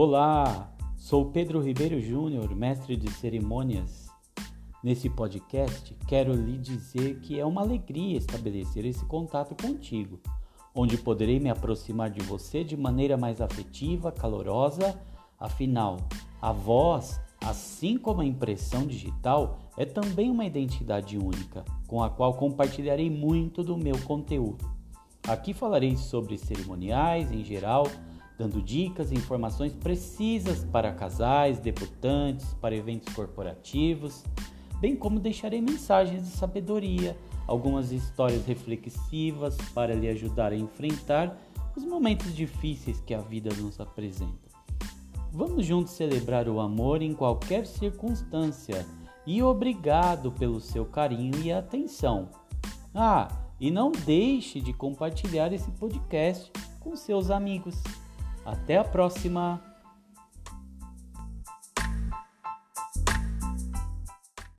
Olá, sou Pedro Ribeiro Júnior, mestre de cerimônias. Nesse podcast, quero lhe dizer que é uma alegria estabelecer esse contato contigo, onde poderei me aproximar de você de maneira mais afetiva, calorosa. Afinal, a voz, assim como a impressão digital, é também uma identidade única, com a qual compartilharei muito do meu conteúdo. Aqui falarei sobre cerimoniais em geral dando dicas e informações precisas para casais, debutantes, para eventos corporativos, bem como deixarei mensagens de sabedoria, algumas histórias reflexivas para lhe ajudar a enfrentar os momentos difíceis que a vida nos apresenta. Vamos juntos celebrar o amor em qualquer circunstância e obrigado pelo seu carinho e atenção. Ah, e não deixe de compartilhar esse podcast com seus amigos. Até a próxima!